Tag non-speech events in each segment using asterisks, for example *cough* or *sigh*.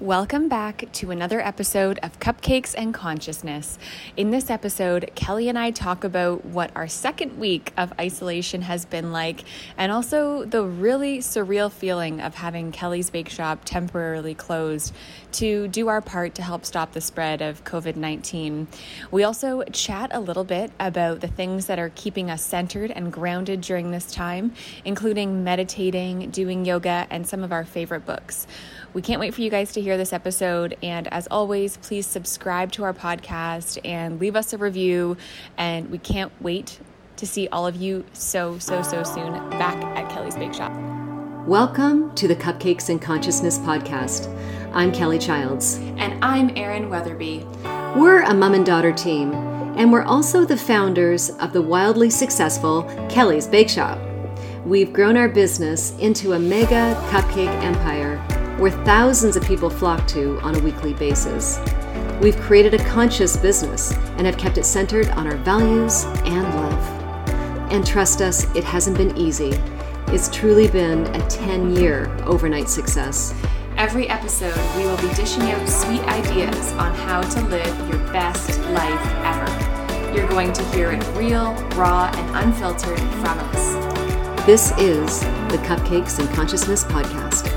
Welcome back to another episode of Cupcakes and Consciousness. In this episode, Kelly and I talk about what our second week of isolation has been like, and also the really surreal feeling of having Kelly's Bake Shop temporarily closed to do our part to help stop the spread of COVID 19. We also chat a little bit about the things that are keeping us centered and grounded during this time, including meditating, doing yoga, and some of our favorite books. We can't wait for you guys to hear this episode. And as always, please subscribe to our podcast and leave us a review. And we can't wait to see all of you so, so, so soon back at Kelly's Bake Shop. Welcome to the Cupcakes and Consciousness podcast. I'm Kelly Childs. And I'm Erin Weatherby. We're a mom and daughter team, and we're also the founders of the wildly successful Kelly's Bake Shop. We've grown our business into a mega cupcake empire where thousands of people flock to on a weekly basis. We've created a conscious business and have kept it centered on our values and love. And trust us, it hasn't been easy. It's truly been a 10 year overnight success. Every episode, we will be dishing out sweet ideas on how to live your best life ever. You're going to hear it real, raw, and unfiltered from us. This is the Cupcakes and Consciousness Podcast.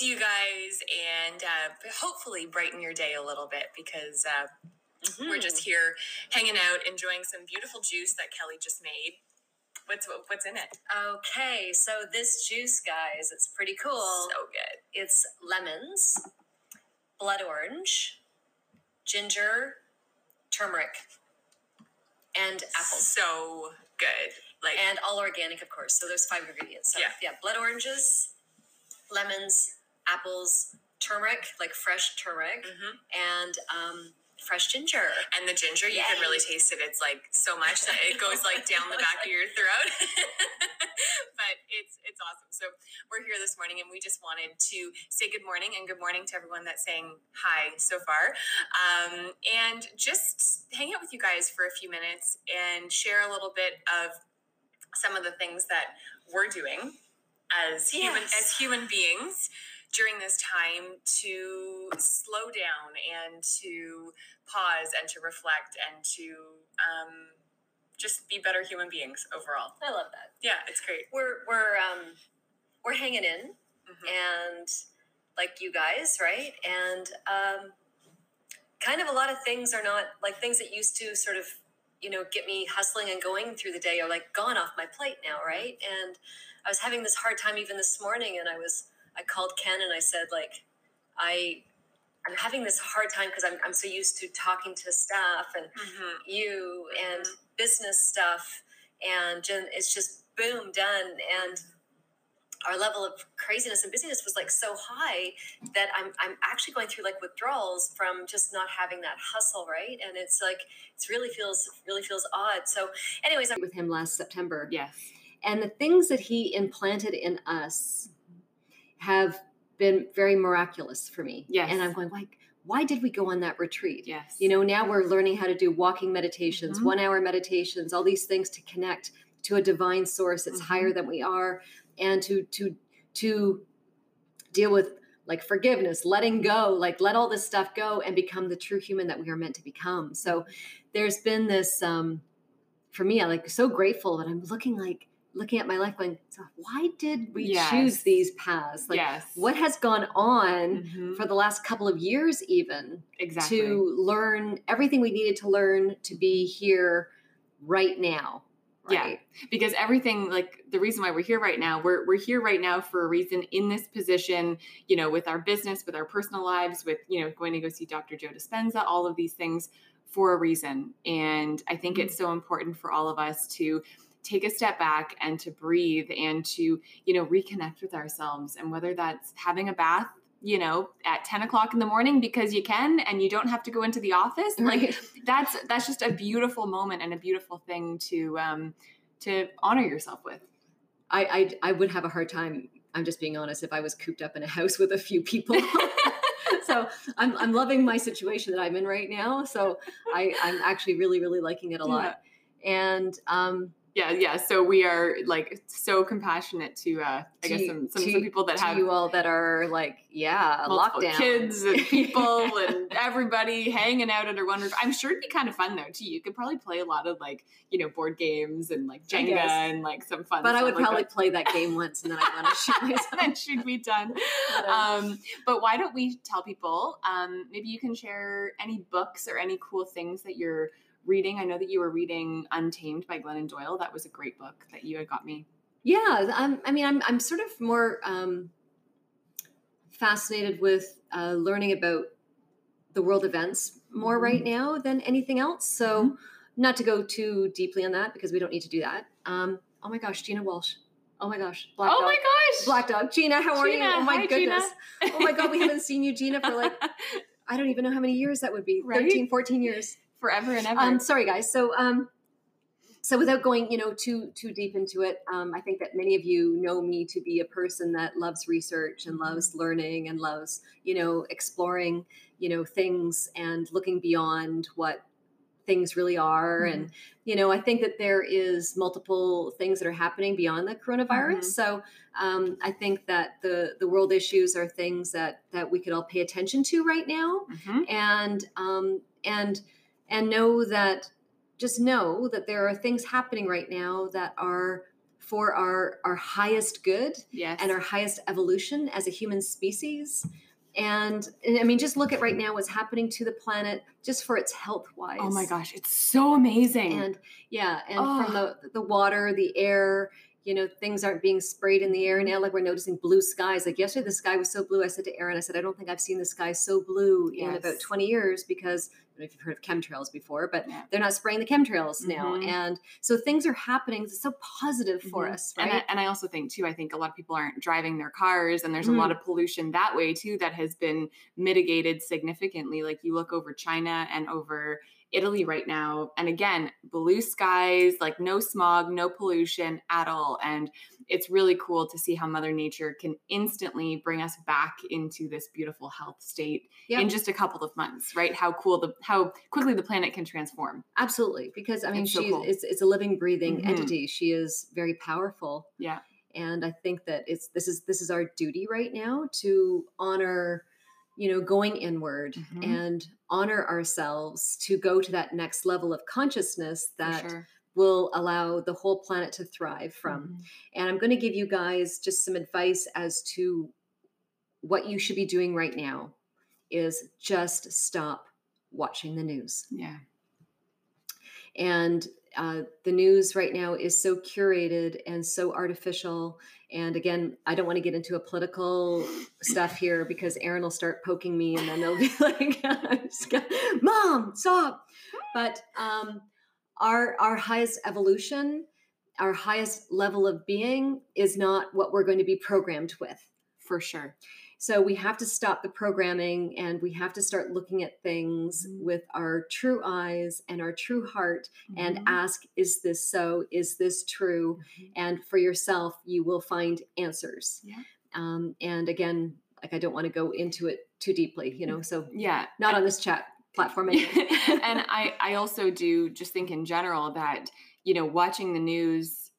See you guys and uh, hopefully brighten your day a little bit because uh, we're Hmm. just here hanging out, enjoying some beautiful juice that Kelly just made. What's what's in it? Okay, so this juice, guys, it's pretty cool. So good. It's lemons, blood orange, ginger, turmeric, and apples. So good. Like And all organic, of course. So there's five ingredients. So Yeah. yeah, blood oranges, lemons, apples, turmeric, like fresh turmeric, Mhm. and um, fresh ginger. and the ginger, you can really taste it. It's like so much that it goes like down the *laughs* back of your throat. *laughs* but it's it's awesome. So we're here this morning, and we just wanted to say good morning and good morning to everyone that's saying hi so far, um, and just hang out with you guys for a few minutes and share a little bit of some of the things that we're doing as human Yes. as human beings during this time to slow down and to pause and to reflect and to um, just be better human beings overall. I love that. Yeah, it's great. We're we're um, we're hanging in. Mhm. and like you guys, right? And um, kind of a lot of things are not like things that used to sort of, you know, get me hustling and going through the day are like gone off my plate now, right? And I was having this hard time even this morning, and I was I called Ken and I said like I. I'm having this hard time because I'm, I'm so used to talking to staff and Mhm. you and Mhm. business stuff and it's just boom done and our level of craziness and busyness was like so high that i'm i'm actually going through like withdrawals from just not having that hustle right and it's like it's really feels really feels odd so anyways I'm, With him last September. Yes. And the things that he implanted in us have been very miraculous for me. Yes. And I'm going, like, why did we go on that retreat? Yes. You know, now we're learning how to do walking meditations, Mhm. one hour meditations, all these things to connect to a divine source that's Mhm. higher than we are, and to to to deal with like forgiveness, letting go, like let all this stuff go and become the true human that we are meant to become. So there's been this um for me, I'm like so grateful that I'm looking like looking at my life going, why did we Yes. choose these paths? Like yes. what has gone on Mhm. for the last couple of years even exactly. to learn everything we needed to learn to be here right now. Yeah. Because everything like the reason why we're here right now we're we're here right now for a reason in this position you know with our business with our personal lives with you know going to go see dr joe dispenza all of these things for a reason and i think it's so important for all of us to take a step back and to breathe and to you know reconnect with ourselves and whether that's having a bath you know at 10 o'clock in the morning because you can and you don't have to go into the office *laughs* like Right. that's that's just a beautiful moment and a beautiful thing to um to honor yourself with I, I I would have a hard time. I'm just being honest. If I was cooped up in a house with a few people, *laughs* so I'm I'm loving my situation that I'm in right now. So I I'm actually really really liking it a lot. And um yeah yeah so we are like so compassionate to uh i to guess some, some, to- some people that to have you all that are like yeah lockdown kids and people *laughs* and everybody hanging out under one roof i'm sure it'd be kind of fun though too you could probably play a lot of like you know board games and like jenga and like some fun stuff. but I would like probably that. play that game once and then I want to shoot *laughs* myself. and then she'd be done. *laughs* But, uh, Um, but why don't we tell people? Um, maybe you can share any books or any cool things that you're reading. I know that you were reading Untamed by Glennon Doyle. That was a great book that you had got me. Yeah, I mean, I'm I'm sort of more um, fascinated with uh, learning about the world events more Mhm. right now than anything else. So, Mm-hmm. not to go too deeply on that because we don't need to do that. Um, oh my gosh, Gina Walsh. Oh my gosh, Black oh Dog. my gosh! Black Dog. Gina, how are Gina, you? Oh my hi, goodness. Gina. Oh my God, we haven't *laughs* seen you, Gina, for like, I don't even know how many years that would be. Right? 13, 14 years. Forever and ever. Um, sorry, guys. So, um, so without going, you know, too too deep into it, um, I think that many of you know me to be a person that loves research and loves learning and loves, you know, exploring, you know, things and looking beyond what things really are. And you know, I think that there is multiple things that are happening beyond the coronavirus. Mhm. So, um, I think that the the world issues are things that that we could all pay attention to right now Mhm. and um, and and know that just know that there are things happening right now that are for our our highest good Yes. and our highest evolution as a human species and, and i mean just look at right now what's happening to the planet just for its health wise oh my gosh, it's so amazing. and yeah and Oh. from the the water the air you know things aren't being sprayed in the air now like we're noticing blue skies like yesterday the sky was so blue i said to erin i said i don't think i've seen the sky so blue in Yes. about 20 years because i don't know if you've heard of chemtrails before but Yeah. they're not spraying the chemtrails now Mhm. and so things are happening it's so positive for Mhm. us And, I, and I also think too, I think a lot of people aren't driving their cars, and there's Mm. a lot of pollution that way too that has been mitigated significantly. Like you look over China and over Italy right now, and again, blue skies, like no smog, no pollution at all, and it's really cool to see how Mother Nature can instantly bring us back into this beautiful health state Yep. in just a couple of months. Right? How cool the how quickly the planet can transform. absolutely because i mean It's so she's cool. it's, it's a living breathing Mhm. entity she is very powerful Yeah. and i think that it's this is this is our duty right now to honor you know going inward Mhm. and honor ourselves to go to that next level of consciousness that sure. will allow the whole planet to thrive from Mhm. and i'm going to give you guys just some advice as to what you should be doing right now is just stop watching the news Yeah. and uh, the news right now is so curated and so artificial and again i don't want to get into a political stuff here because erin will start poking me and then they'll be *laughs* like *laughs* mom stop but um, our our highest evolution our highest level of being is not what we're going to be programmed with For sure. So we have to stop the programming and we have to start looking at things Mhm. with our true eyes and our true heart and Mhm. ask, is this so? Is this true? Mhm. And for yourself, you will find answers. Yeah. Um, and again, like I don't want to go into it too deeply, you know, so Yeah. not on this chat platform. *laughs* And I, I also do just think in general that, you know, watching the news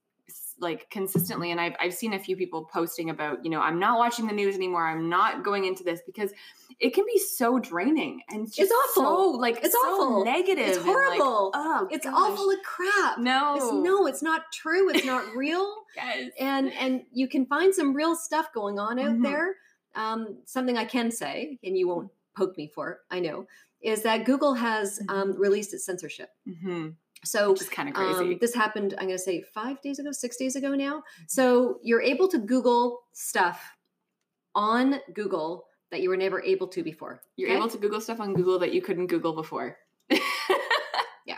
like consistently, and I've, I've seen a few people posting about, you know, I'm not watching the news anymore. I'm not going into this because it can be so draining and It's just awful. So, like It's so awful. negative. It's and, like, horrible. oh, it's gosh. all full of crap. No, It's, no, it's not true. It's not *laughs* real. Yes. and and you can find some real stuff going on out Mhm. there um, something i can say and you won't poke me for it i know is that google has um, released its censorship hmm so is kind of crazy. um, this happened i'm going to say five days ago six days ago now so you're able to google stuff on google that you were never able to before You're okay? able to Google stuff on Google that you couldn't Google before, *laughs* yeah.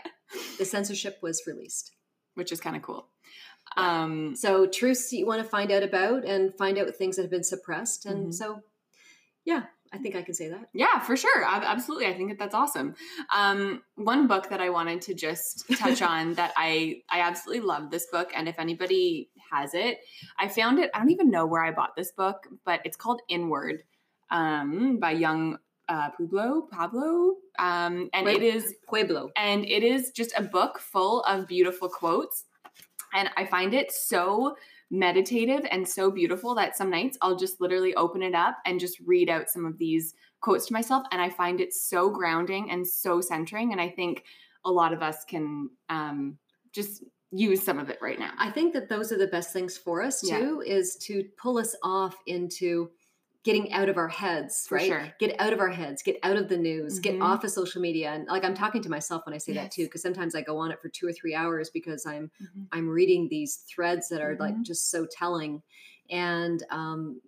the censorship was released which is kind of cool. Um, so truths you want to find out about and find out things that have been suppressed and Mhm. so yeah i think i can say that Yeah, for sure. Ab- Absolutely. I think that that's awesome. Um, one book that I wanted to just touch *laughs* on that I I absolutely love this book, and if anybody has it, I found it. I don't even know where I bought this book, but it's called Inward um, by Yung uh, Pueblo, Pablo, um, and it is Pueblo. and it is just a book full of beautiful quotes. And I find it so meditative and so beautiful that some nights I'll just literally open it up and just read out some of these quotes to myself. And I find it so grounding and so centering. And I think a lot of us can um, just use some of it right now. I think that those are the best things for us Yeah. too, is to pull us off into getting out of our heads, For right? sure. Get out of our heads, get out of the news, get Mhm. off of social media. And like I'm talking to myself when I say that too, because sometimes I go on it for two or three hours because I'm Mhm. I'm reading these threads that are like Mhm. just so telling and um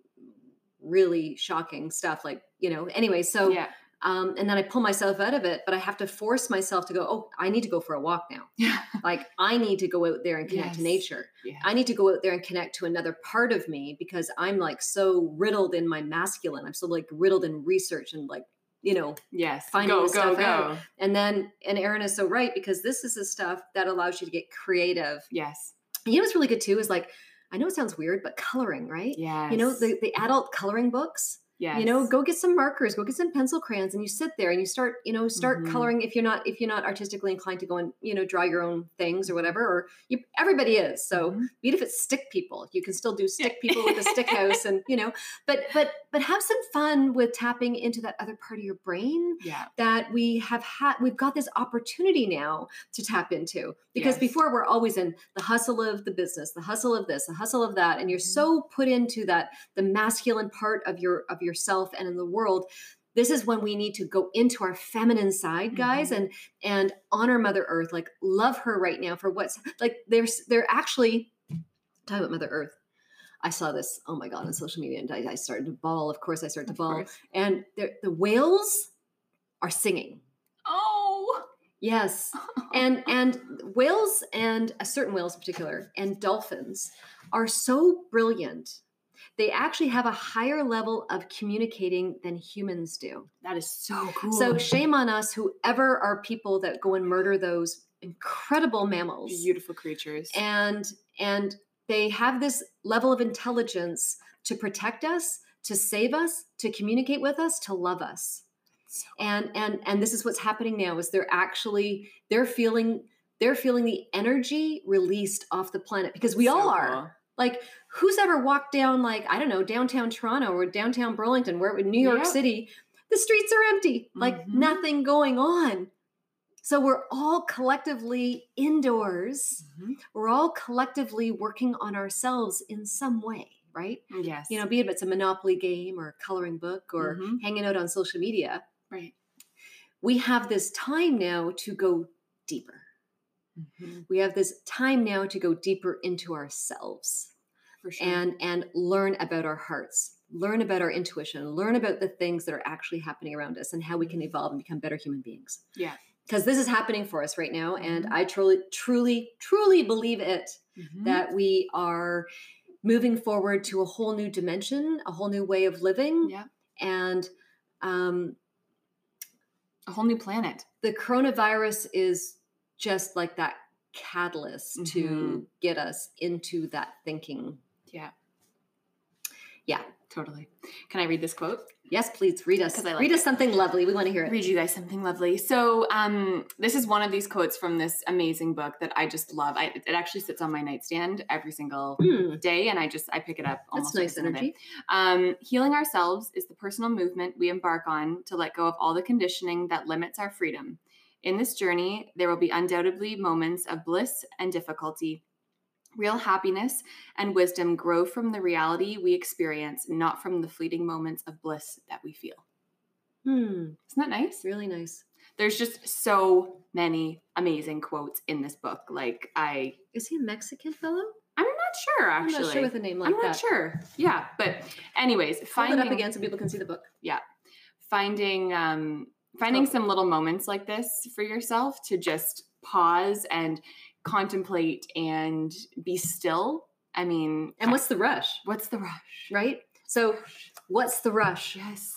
really shocking stuff. Like, you know, anyway, so yeah. Um, and then I pull myself out of it, but I have to force myself to go, oh, I need to go for a walk now. Yeah. Like I need to go out there and connect to nature. Yeah. I need to go out there and connect to another part of me because I'm like so riddled in my masculine. I'm so like riddled in research and like, you know, Yes. Finding go, the go, stuff go. out. and then and Erin is so right because this is the stuff that allows you to get creative. Yes. You know what's really good too is like I know it sounds weird, but coloring, right? Yeah. You know, the, the adult coloring books. Yes. You know, go get some markers, go get some pencil crayons, and you sit there and you start, you know, start Mhm. coloring. If you're not, if you're not artistically inclined to go and, you know, draw your own things or whatever, or you, everybody is. So, Mhm. be it if it's stick people, you can still do *laughs* stick people with a stick house, and you know, but but but have some fun with tapping into that other part of your brain Yeah. that we have had. We've got this opportunity now to tap into because Yes. before we're always in the hustle of the business, the hustle of this, the hustle of that, and you're Mhm. so put into that the masculine part of your of yourself and in the world this is when we need to go into our feminine side guys Mhm. and and honor mother earth like love her right now for what's like there's they're actually talking about mother earth i saw this oh my god on social media and i, I started to bawl of course i started to Of bawl course. and the the whales are singing Oh. yes and and whales and a certain whales in particular and dolphins are so brilliant they actually have a higher level of communicating than humans do that is so cool. so shame on us whoever are people that go and murder those incredible mammals beautiful creatures. and and they have this level of intelligence to protect us to save us to communicate with us to love us So and and and this is what's happening now is they're actually they're feeling they're feeling the energy released off the planet because we so all are cool. like who's ever walked down like i don't know downtown toronto or downtown burlington where new york Yeah. city the streets are empty like Mhm. nothing going on so we're all collectively indoors Mhm. we're all collectively working on ourselves in some way right Yes. you know be it it's a monopoly game or a coloring book or Mhm. hanging out on social media right. we have this time now to go deeper Mhm. we have this time now to go deeper into ourselves sure. and and learn about our hearts learn about our intuition learn about the things that are actually happening around us and how we can evolve and become better human beings yeah. because this is happening for us right now and Mhm. i truly truly truly believe it Mhm. that we are moving forward to a whole new dimension a whole new way of living yeah. and um, A whole new planet. the coronavirus is just like that catalyst to Mhm. get us into that thinking Yeah. Yeah. Totally. Can I read this quote? yes please read us like read us something lovely we want to hear it read you guys something lovely. So, um, this is one of these quotes from this amazing book that I just love. I, it actually sits on my nightstand every single Hmm, day, and I just I pick it up. that's nice every single day. energy Um, healing ourselves is the personal movement we embark on to let go of all the conditioning that limits our freedom. In this journey, there will be undoubtedly moments of bliss and difficulty. Real happiness and wisdom grow from the reality we experience, not from the fleeting moments of bliss that we feel. hmm, Isn't that nice? really nice There's just so many amazing quotes in this book. Like I, is he a mexican fellow I'm not sure i'm actually. not sure with a name like I'm not that sure. Yeah, but anyways, hold finding it up again so people can see the book Yeah. finding um finding Oh. some little moments like this for yourself to just pause and contemplate and be still. I mean, and what's the rush what's the rush? right so what's the rush Yes.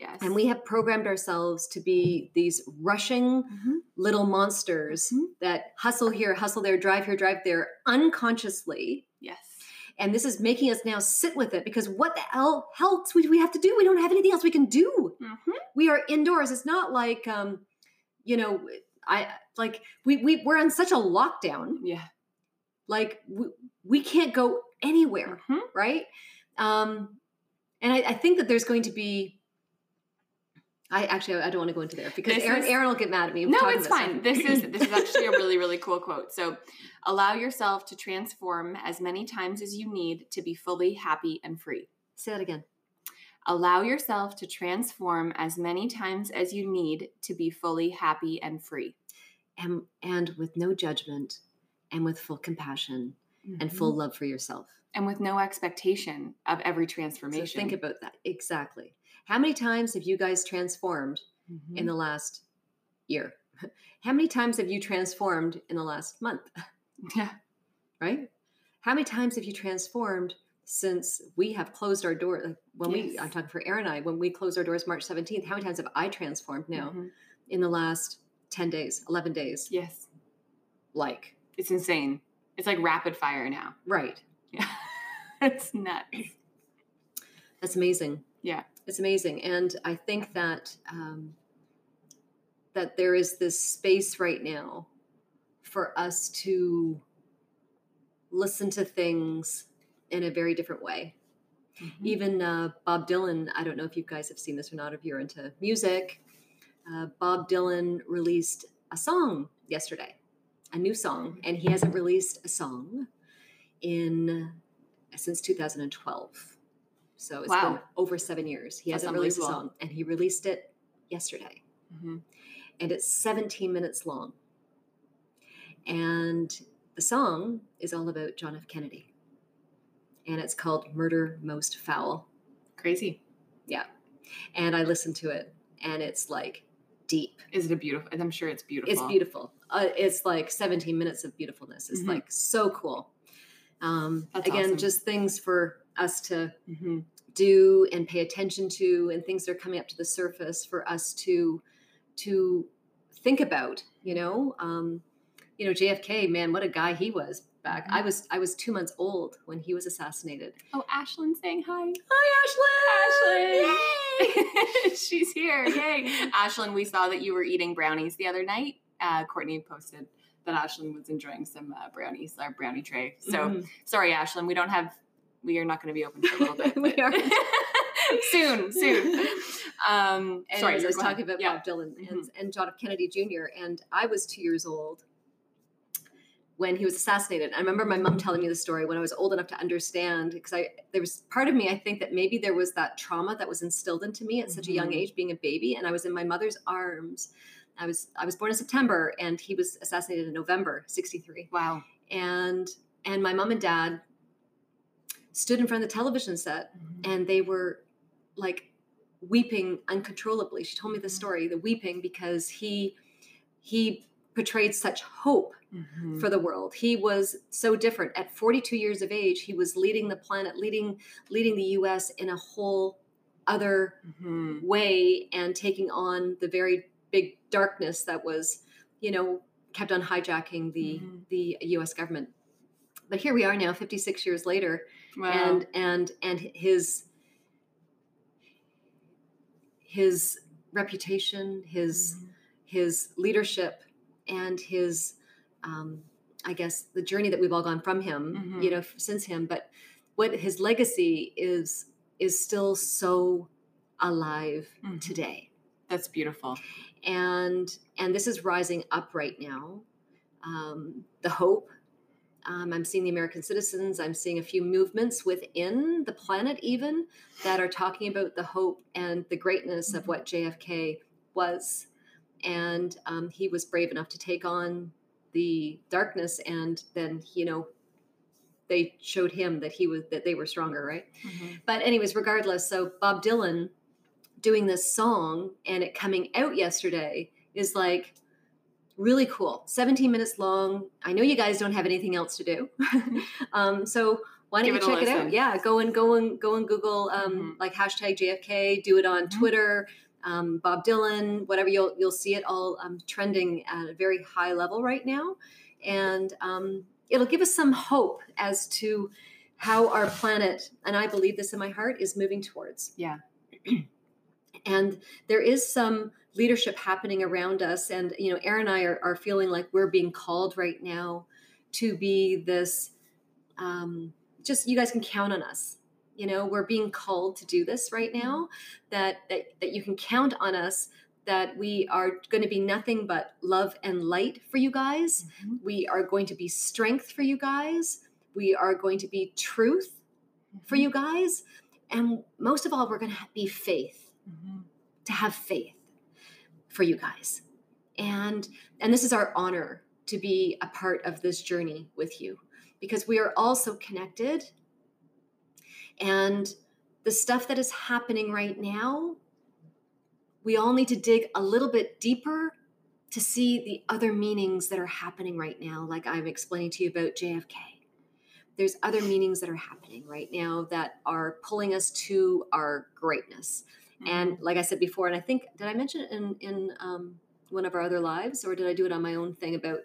Yes. and we have programmed ourselves to be these rushing Mhm. little monsters Mhm. that hustle here, hustle there, drive here, drive there unconsciously. Yes. and this is making us now sit with it because what the hell else we, we have to do? We don't have anything else we can do. Mm-hmm. We are indoors. It's not like, um, you know, I like we, we we're on such a lockdown. Yeah. Like we, we can't go anywhere, Mhm. right? Um, and I, I think that there's going to be. I actually I don't want to go into there because This Erin is- Erin will get mad at me. No, it's fine. This is this is actually a *laughs* really really cool quote. So, allow yourself to transform as many times as you need to be fully happy and free. Say that again. Allow yourself to transform as many times as you need to be fully happy and free. and and with no judgment and with full compassion and Mm-hmm. full love for yourself. and with no expectation of every So transformation. think about that. Exactly. How many times have you guys transformed Mhm. in the last year? *laughs* How many times have you transformed in the last month? *laughs* *laughs* yeah. Right? How many times have you transformed since we have closed our door? Like when we, I'm talking for Erin and I, when we closed our doors March 17th, how many times have I transformed now Mhm. in the last 10 days, 11 days? Yes. Like, It's insane. It's like rapid fire now. right. Yeah. *laughs* it's nuts. That's amazing. Yeah. it's amazing, and I think that um, that there is this space right now for us to listen to things in a very different way. Mm-hmm. Even uh, Bob Dylan, I don't know if you guys have seen this or not, if you're into music. Uh, Bob Dylan released a song yesterday, a new song, and he hasn't released a song in since 2012. So it's Wow. been over seven years. He That's hasn't released a song, and he released it yesterday, Mhm. and it's 17 minutes long. And the song is all about John F. Kennedy, and it's called "Murder Most Foul." Crazy. Yeah. And I listened to it, and it's like deep. Is it a beautiful? I'm sure it's beautiful. It's beautiful. Uh, it's like 17 minutes of beautifulness. It's Mhm. like so cool. Um, That's again, awesome. just things for us to hmm do and pay attention to, and things that are coming up to the surface for us to to think about. You know, um, you know, JFK. Man, what a guy he was back. Mm-hmm. I was I was two months old when he was assassinated. Oh, Ashlyn saying hi. Hi, Ashlyn. Ashlyn, *laughs* she's here. Yay. *laughs* Ashlyn, we saw that you were eating brownies the other night. Uh, Courtney posted that Ashlyn was enjoying some uh, brownies, our brownie tray. So Mhm. sorry, Ashlyn, we don't have, we are not going to be open for a little bit. *laughs* We are. soon, soon. Um, sorry, I was talking about yeah. Bob Dylan and, Mhm. and John F. Kennedy Jr. And I was two years old when he was assassinated. I remember my mom telling me the story when I was old enough to understand because I there was part of me I think that maybe there was that trauma that was instilled into me at such a young Mhm. age, being a baby, and I was in my mother's arms. I was I was born in September and he was assassinated in November '63 Wow. and and my mom and dad stood in front of the television set and they were like weeping uncontrollably she told me the story the weeping because he he portrayed such hope Mhm. for the world he was so different at 42 years of age he was leading the planet leading leading the us in a whole other Mhm. way and taking on the very big darkness that was, you know, kept on hijacking the Mhm. the U.S. government. But here we are now, 56 years later, Wow. and and and his his reputation, his Mhm. his leadership, and his um, I guess the journey that we've all gone from him, Mhm. you know, since him. But what his legacy is is still so alive Mhm. today That's beautiful. and and this is rising up right now um, the hope um, i'm seeing the american citizens i'm seeing a few movements within the planet even that are talking about the hope and the greatness of what jfk was and um, he was brave enough to take on the darkness and then you know they showed him that he was that they were stronger right Mhm. but anyways, regardless, so Bob Dylan doing this song and it coming out yesterday is like really cool. 17 minutes long. I know you guys don't have anything else to do. *laughs* *laughs* um, so why don't Give you it check it out? Yeah, go and go and go and Google um, Mhm. like hashtag JFK, do it on Mhm. Twitter, um, Bob Dylan, whatever you'll you'll see it all um, trending at a very high level right now. And um, it'll give us some hope as to how our planet, and I believe this in my heart, is moving towards. Yeah. *clears throat* and there is some leadership happening around us. And, you know, Erin and I are, are feeling like we're being called right now to be this, um, just you guys can count on us. You know, we're being called to do this right now, that, that, that you can count on us that we are going to be nothing but love and light for you guys. Mm-hmm. We are going to be strength for you guys. We are going to be truth for Mm-hmm. you guys. And most of all, we're going to be faith, Mm-hmm. to have faith for you guys. And and this is our honor to be a part of this journey with you because we are all so connected. And the stuff that is happening right now, we all need to dig a little bit deeper to see the other meanings that are happening right now, like I'm explaining to you about JFK. There's other meanings that are happening right now that are pulling us to our greatness. And like I said before, and I think did I mention it in in um, one of our other lives, or did I do it on my own thing about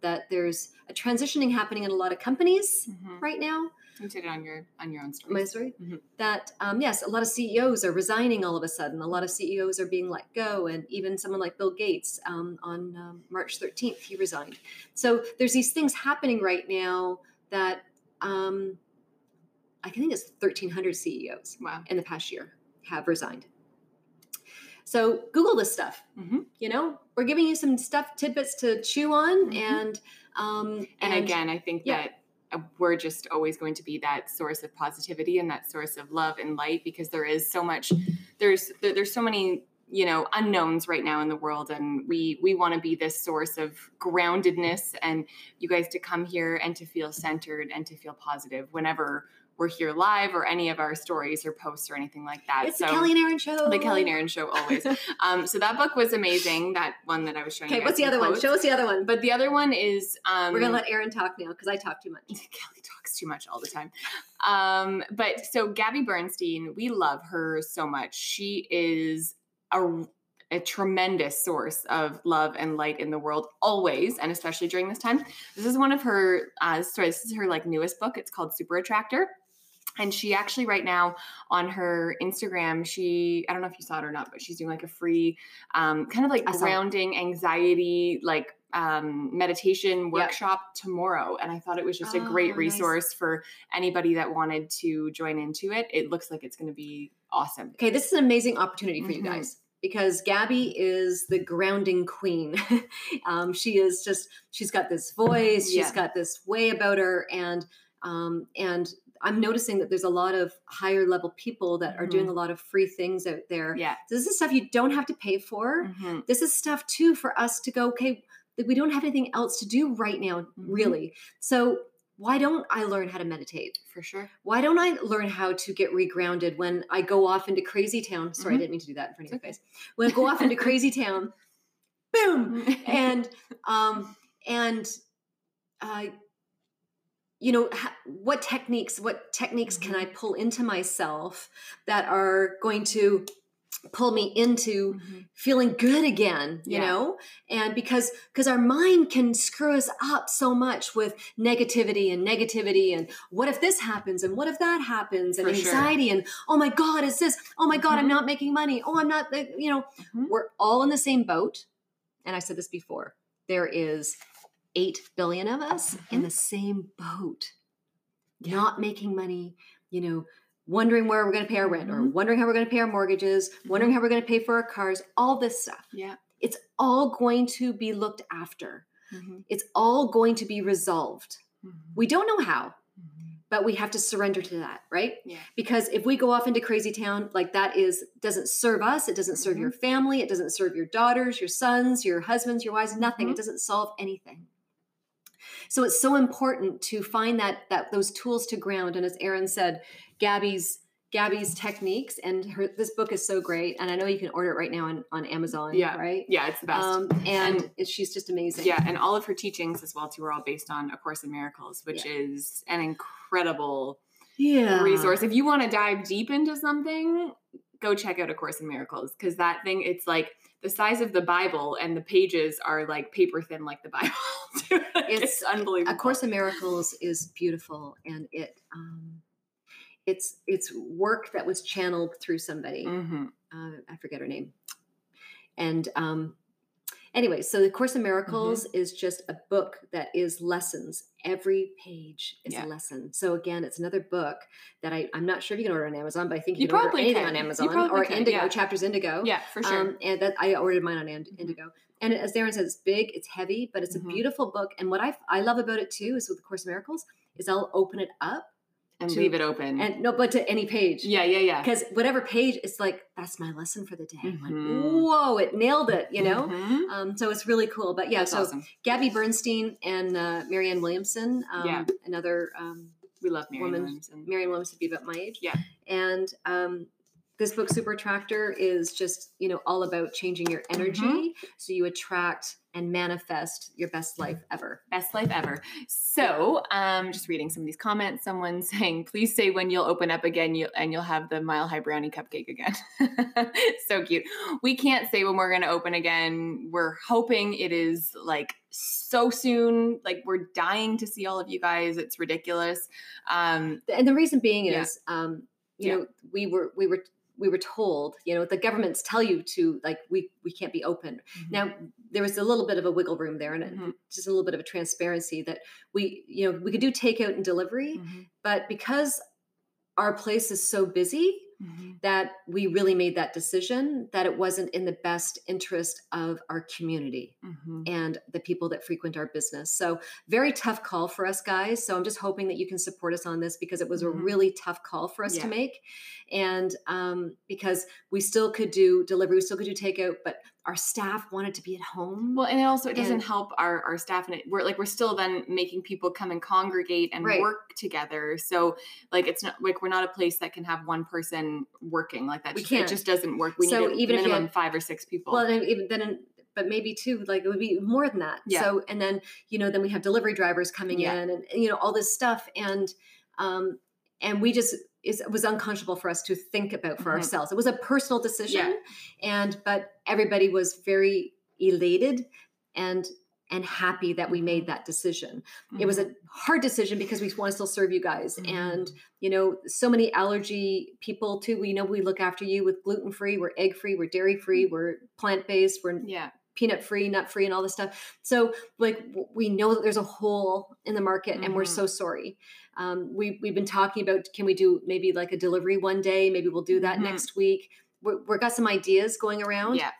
that? There's a transitioning happening in a lot of companies Mhm. right now. You it on your on your own story. My story Mhm. that um, yes, a lot of CEOs are resigning all of a sudden. A lot of CEOs are being let go, and even someone like Bill Gates um, on um, March 13th he resigned. So there's these things happening right now that um, I think it's 1,300 CEOs Wow. in the past year have resigned. So Google this stuff. Mhm. You know, we're giving you some stuff tidbits to chew on, Mhm. and um, And, again, I think yeah. that Uh, we're just always going to be that source of positivity and that source of love and light because there is so much there's there, there's so many you know unknowns right now in the world and we we want to be this source of groundedness and you guys to come here and to feel centered and to feel positive whenever we're here live or any of our stories or posts or anything like that it's the Kelly and Erin show. the Kelly and Erin show always. *laughs* um, so that book was amazing. That one that I was showing. Okay, what's the other some one? Show us the other one. But the other one is um, We're gonna let Erin talk now because I talk too much. *laughs* Kelly talks too much all the time. Um, but so Gabby Bernstein, we love her so much. She is a a tremendous source of love and light in the world always and especially during this time this is one of her uh sorry this is her like newest book it's called super attractor and she actually right now on her instagram she i don't know if you saw it or not but she's doing like a free um kind of like grounding anxiety like um meditation workshop tomorrow and i thought it was just a Oh, great nice. resource for anybody that wanted to join into it it looks like it's going to be awesome Okay, this is an amazing opportunity for you Mhm. guys because Gabby is the grounding queen. *laughs* um, she is just she's got this voice, she's Yeah. got this way about her, and um, and I'm noticing that there's a lot of higher level people that are doing a lot of free things out there. yeah This is stuff you don't have to pay for. Mhm. This is stuff too for us to go. Okay, we don't have anything else to do right now, Mhm. really. So why don't I learn how to meditate? for sure why don't I learn how to get regrounded when I go off into crazy town? Sorry, I Mhm. didn't mean to do that in front of your face. When I go off into crazy *laughs* town, boom, and um, and uh, you know what techniques? What techniques can Mm-hmm. I pull into myself that are going to pull me into Mhm. feeling good again you Yeah. know and because because our mind can screw us up so much with negativity and negativity and what if this happens and what if that happens and For sure. anxiety and oh my god is this oh my god i'm Mhm. not making money oh i'm not you know Mhm. we're all in the same boat and i said this before there is 8 billion of us in Mhm. the same boat Yeah. not making money you know wondering where we're going to pay our rent or Mhm. wondering how we're going to pay our mortgages wondering how we're going to pay for our cars all this stuff yeah it's all going to be looked after Mhm. it's all going to be resolved Mhm. we don't know how but we have to surrender to that right Yeah. because if we go off into crazy town like that is doesn't serve us it doesn't serve Mhm. your family it doesn't serve your daughters your sons your husbands your wives nothing Mhm. it doesn't solve anything so it's so important to find that that those tools to ground. And as erin said gabby's gabby's techniques and her this book is so great. And i know you can order it right now on, on amazon Yeah. right? Yeah it's the best. Um, and, And- it, she's just amazing. Yeah, and all of her teachings as well too are all based on A Course in Miracles, which is an incredible yeah. resource. If you want to dive deep into something, go check out A Course in Miracles because that thing, it's like the size of the Bible and the pages are like paper thin, like the Bible. *laughs* it's, unbelievable. A Course in Miracles is beautiful and it, um, it's it's work that was channeled through somebody. Mm-hmm. Uh, I forget her name. And um, anyway, so the Course in Miracles Mm-hmm. is just a book that is lessons. Every page is Yeah. a lesson. So again, it's another book that I, I'm not sure if you can order on Amazon, but I think you, You can order probably anything can. on Amazon or can, Indigo, yeah. Chapters Indigo. Yeah, for sure. Um, and that I ordered mine on Ind- Indigo. And as Darren says, it's big, it's heavy, but it's Mhm. a beautiful book. And what I I love about it too is with the Course in Miracles is I'll open it up and to- leave it open. and no, but to any page. yeah, yeah, yeah. Because whatever page, it's like that's my lesson for the day. I'm like, whoa, it nailed it, you know. Mhm. Um, so it's really cool. But yeah, That's so awesome. Gabby Bernstein and uh, Marianne Williamson, um, Yeah. another um, We love Mary woman- Williamson. Marianne Williamson would be about my age. Yeah. And um, this book, Super Attractor, is just you know all about changing your energy Mm-hmm. so you attract and manifest your best life ever. Best life ever. So, um, just reading some of these comments. Someone *laughs* saying, "Please say when you'll open up again, you and you'll have the Mile High Brownie cupcake again." *laughs* so cute. We can't say when we're going to open again. We're hoping it is like so soon. Like we're dying to see all of you guys. It's ridiculous. Um, And the reason being Yeah. is, um, you Yeah. know, we were we were we were told, you know, the governments tell you to like we we can't be open. Now there was a little bit of a wiggle room there, and Mhm. just a little bit of a transparency that we, you know, we could do takeout and delivery, Mhm. but because our place is so busy Mhm. that we really made that decision that it wasn't in the best interest of our community Mhm. and the people that frequent our business. So, very tough call for us guys. So, I'm just hoping that you can support us on this because it was Mhm. a really tough call for us Yeah. to make. And um, because we still could do delivery, we still could do takeout, but our staff wanted to be at home. Well, and it also it doesn't And- help our our staff, and it, we're like we're still then making people come and congregate and Right. work together. So like it's not like we're not a place that can have one person working like that. We just, can't. just doesn't work. We So need a even minimum had- five or six people. Well, and even then, but maybe two, like it would be more than that. Yeah. So, and then, you know, then we have delivery drivers coming Yeah. in and, you know, all this stuff. And, um, and we just, is, it was unconscionable for us to think about for Mhm. ourselves. It was a personal decision. Yeah. And, but everybody was very elated and, and happy that we made that decision. It was Mm-hmm. a hard decision because we want to still serve you guys. Mhm. And, you know, so many allergy people too. We know we look after you with gluten free, we're egg free, we're dairy free, we're plant based, we're yeah, peanut free, nut free, and all this stuff. So, like, we know that there's a hole in the market, and we're so sorry. Um, we we've been talking about can we do maybe like a delivery one day? Maybe we'll do that Mhm. next week. We're, we've got some ideas going around, yeah,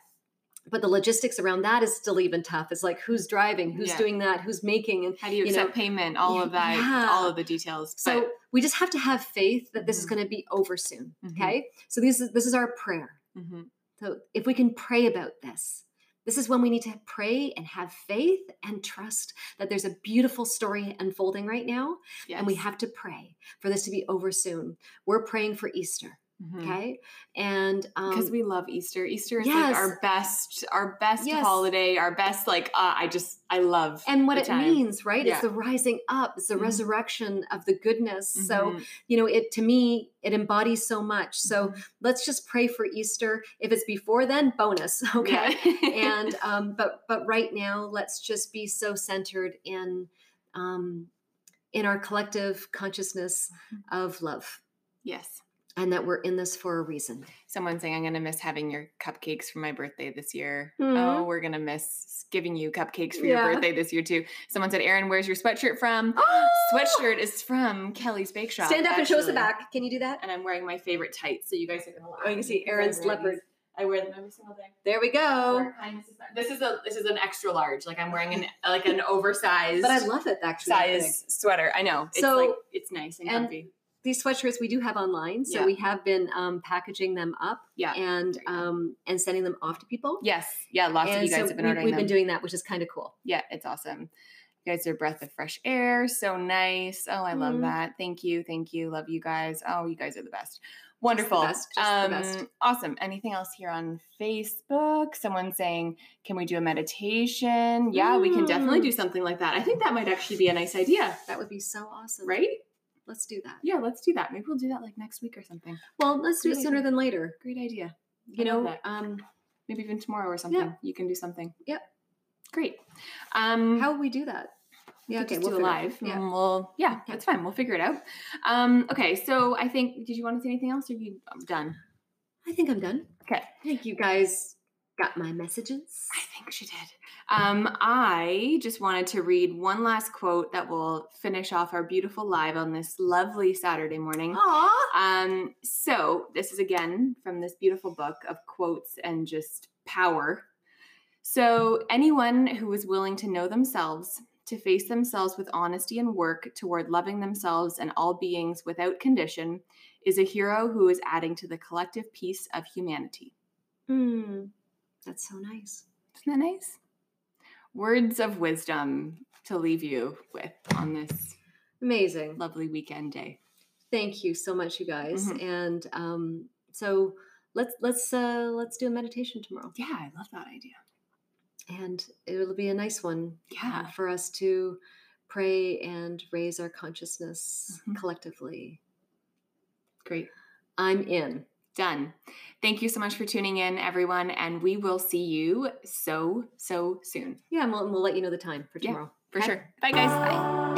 but the logistics around that is still even tough. It's like who's driving, who's Yeah. doing that, who's making, and how do you you accept know, payment? All of that, yeah. all of the details. so But, we just have to have faith that this is Mhm. going to be over soon. Mhm. Okay, so this is this is our prayer. Mhm. So if we can pray about this, this is when we need to pray and have faith and trust that there's a beautiful story unfolding right now. yes. And we have to pray for this to be over soon. We're praying for Easter. Mhm. Okay. And um, because we love Easter. Easter is yes. like our best, our best Yes. holiday, our best. Like uh, I just, I love and what it time. means, right? Yeah. It's the rising up, it's the Mhm. resurrection of the goodness. So, Mhm. you know, it to me, it embodies so much. So Mhm. let's just pray for Easter. If it's before then, bonus. *laughs* Okay. Yeah. *laughs* and um, but but right now let's just be so centered in um, in our collective consciousness of love yes. And that we're in this for a reason Someone saying, I'm going to miss having your cupcakes for my birthday this year. Mhm. Oh, we're going to miss giving you cupcakes for Yeah. your birthday this year, too. Someone said, Erin, where's your sweatshirt from? *gasps* Sweatshirt is from Kelly's Bake Shop. stand up and show us the back can you do that And I'm wearing my favorite tights, so you guys are going to laugh. Oh, you can see Aaron's Erin's I wear leopard. these- I wear them every single day. there we go For kindness is not- This is a this is an extra large. Like I'm wearing an like an *laughs* oversized but i love it actually size sweater. I know. It's So- like it's nice and, and- comfy. These sweatshirts we do have online so Yeah. we have been um, packing them up Yeah. and There you go. um, and sending them off to people Yes. Yeah. Lots and of you guys so have been we, ordering we've them. been doing that which is kind of cool yeah, it's awesome. You guys are a breath of fresh air. So nice. Oh, I love Mhm. that. Thank you. Thank you. Love you guys. Oh, you guys are the best. Wonderful. best, just the um, best. Awesome. Anything else here on Facebook? Someone saying, can we do a meditation? Yeah, we can definitely Mm. do something like that. I think that might actually be a nice idea, that would be so awesome right? Let's do that. Yeah, let's do that. Maybe we'll do that like next week or something. Well, let's do it Great sooner idea. than later. Great idea. You know, um, Maybe even tomorrow or something. Yeah. You can do something. Yep. Great. Um, how will we do that? yeah, okay, we'll do it live. Yeah. and we'll, yeah, that's fine. We'll figure it out. Um, okay, so I think, did you want to say anything else or are you I'm done? I think I'm done. Okay. I think you guys got my messages. I think she did. Um, I just wanted to read one last quote that will finish off our beautiful live on this lovely Saturday morning. Aw. Um, so this is again from this beautiful book of quotes and just power. So anyone who is willing to know themselves, to face themselves with honesty and work toward loving themselves and all beings without condition, is a hero who is adding to the collective peace of humanity. Hmm. That's so nice. Isn't that nice? Words of wisdom to leave you with on this Amazing. lovely weekend day. Thank you so much, you guys. Mhm. And um, so let's let's uh, let's do a meditation tomorrow, Yeah, I love that idea. and it'll be a nice one uh, Yeah. for us to pray and raise our consciousness Mhm. collectively. Great. I'm in. Done. Thank you so much for tuning in, everyone, and we will see you so, so soon. Yeah, and we'll, we'll let you know the time for Yeah. tomorrow. For Okay? sure. Bye, guys. Bye.